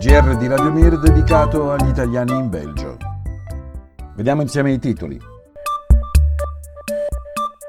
souvenir dedicato agli italiani in Belgio. Vediamo insieme i titoli.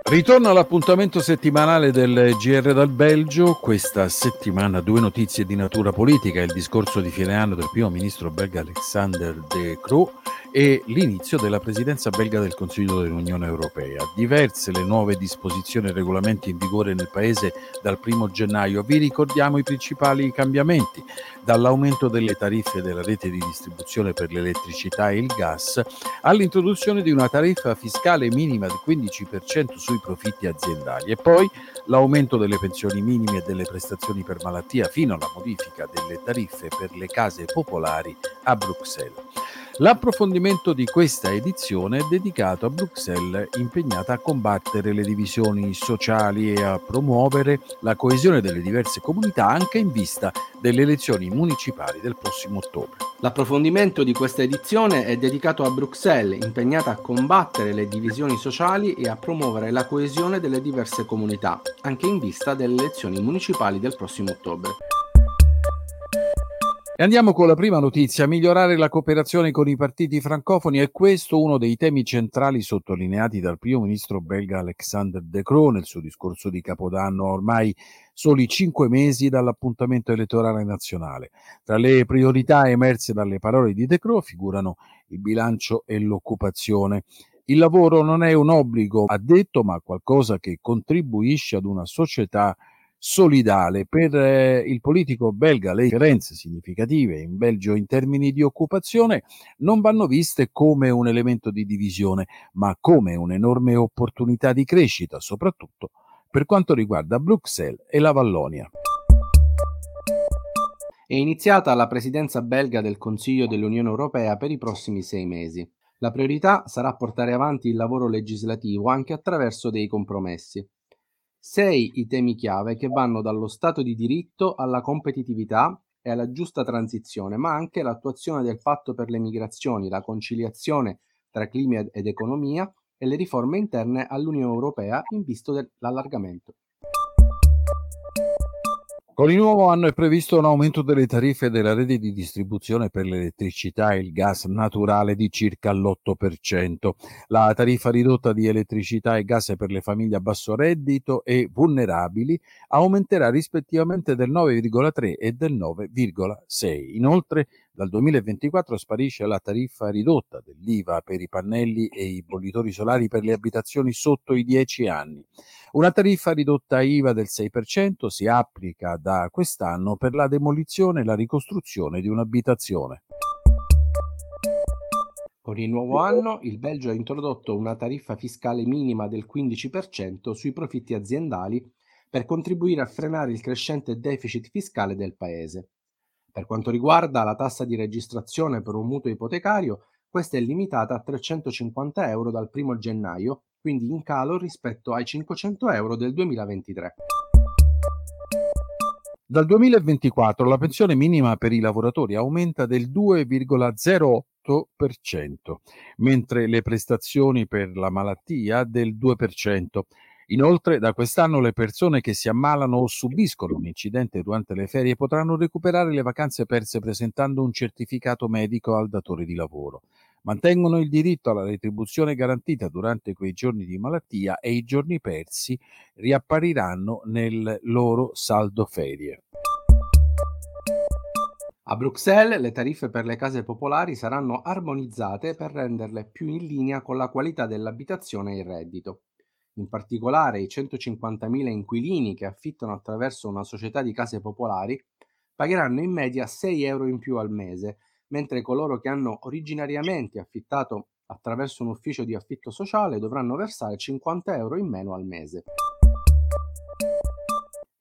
Ritorno all'appuntamento settimanale del GR dal Belgio. Questa settimana due notizie di natura politica, il discorso di fine anno del primo ministro belga Alexander De Croo e l'inizio della presidenza belga del Consiglio dell'Unione Europea. Diverse le nuove disposizioni e regolamenti in vigore nel Paese dal 1 gennaio. Vi ricordiamo i principali cambiamenti, dall'aumento delle tariffe della rete di distribuzione per l'elettricità e il gas all'introduzione di una tariffa fiscale minima del 15% sui profitti aziendali e poi l'aumento delle pensioni minime e delle prestazioni per malattia fino alla modifica delle tariffe per le case popolari a Bruxelles. L'approfondimento di questa edizione è dedicato a Bruxelles impegnata a combattere le divisioni sociali e a promuovere la coesione delle diverse comunità anche in vista delle elezioni municipali del prossimo ottobre. L'approfondimento di questa edizione è dedicato a Bruxelles impegnata a combattere le divisioni sociali e a promuovere la coesione delle diverse comunità anche in vista delle elezioni municipali del prossimo ottobre. E andiamo con la prima notizia. Migliorare la cooperazione con i partiti francofoni è questo uno dei temi centrali sottolineati dal primo ministro belga Alexander De Croo nel suo discorso di Capodanno, ormai soli cinque mesi dall'appuntamento elettorale nazionale. Tra le priorità emerse dalle parole di De Croo figurano il bilancio e l'occupazione. Il lavoro non è un obbligo, ha detto, ma qualcosa che contribuisce ad una società solidale. Per eh, il politico belga le differenze significative in Belgio in termini di occupazione non vanno viste come un elemento di divisione, ma come un'enorme opportunità di crescita, soprattutto per quanto riguarda Bruxelles e la Vallonia. È iniziata la presidenza belga del Consiglio dell'Unione Europea per i prossimi sei mesi. La priorità sarà portare avanti il lavoro legislativo anche attraverso dei compromessi. Sei i temi chiave che vanno dallo Stato di diritto alla competitività e alla giusta transizione, ma anche l'attuazione del patto per le migrazioni, la conciliazione tra clima ed economia e le riforme interne all'Unione Europea in visto dell'allargamento. Con il nuovo anno è previsto un aumento delle tariffe della rete di distribuzione per l'elettricità e il gas naturale di circa l'8%. La tariffa ridotta di elettricità e gas per le famiglie a basso reddito e vulnerabili aumenterà rispettivamente del 9,3 e del 9,6. Inoltre dal 2024 sparisce la tariffa ridotta dell'IVA per i pannelli e i bollitori solari per le abitazioni sotto i 10 anni. Una tariffa ridotta IVA del 6% si applica da quest'anno per la demolizione e la ricostruzione di un'abitazione. Con il nuovo anno il Belgio ha introdotto una tariffa fiscale minima del 15% sui profitti aziendali per contribuire a frenare il crescente deficit fiscale del Paese. Per quanto riguarda la tassa di registrazione per un mutuo ipotecario, questa è limitata a 350 euro dal 1 gennaio, quindi in calo rispetto ai 500 euro del 2023. Dal 2024 la pensione minima per i lavoratori aumenta del 2,08%, mentre le prestazioni per la malattia del 2%. Inoltre, da quest'anno le persone che si ammalano o subiscono un incidente durante le ferie potranno recuperare le vacanze perse presentando un certificato medico al datore di lavoro. Mantengono il diritto alla retribuzione garantita durante quei giorni di malattia e i giorni persi riappariranno nel loro saldo ferie. A Bruxelles le tariffe per le case popolari saranno armonizzate per renderle più in linea con la qualità dell'abitazione e il reddito. In particolare i 150.000 inquilini che affittano attraverso una società di case popolari pagheranno in media 6 euro in più al mese, mentre coloro che hanno originariamente affittato attraverso un ufficio di affitto sociale dovranno versare 50 euro in meno al mese.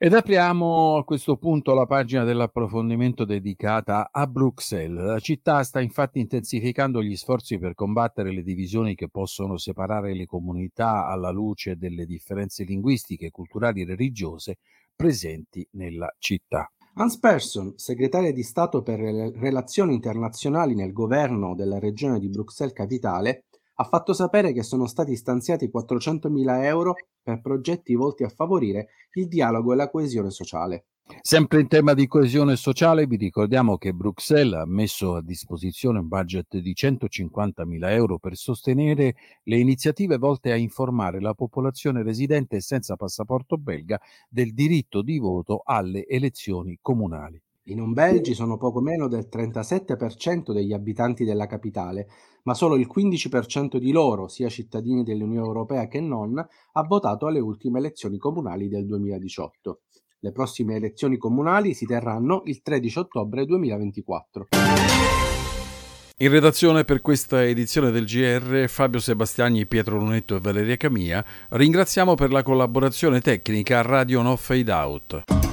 Ed apriamo a questo punto la pagina dell'approfondimento dedicata a Bruxelles. La città sta infatti intensificando gli sforzi per combattere le divisioni che possono separare le comunità alla luce delle differenze linguistiche, culturali e religiose presenti nella città. Hans Persson, segretaria di Stato per le relazioni internazionali nel governo della regione di Bruxelles Capitale, ha fatto sapere che sono stati stanziati 400.000 euro per progetti volti a favorire il dialogo e la coesione sociale. Sempre in tema di coesione sociale vi ricordiamo che Bruxelles ha messo a disposizione un budget di 150 mila euro per sostenere le iniziative volte a informare la popolazione residente senza passaporto belga del diritto di voto alle elezioni comunali. I non belgi sono poco meno del 37% degli abitanti della capitale, ma solo il 15% di loro, sia cittadini dell'Unione Europea che non, ha votato alle ultime elezioni comunali del 2018. Le prossime elezioni comunali si terranno il 13 ottobre 2024. In redazione per questa edizione del GR Fabio Sebastiani, Pietro Lunetto e Valeria Camia ringraziamo per la collaborazione tecnica Radio No Fade Out.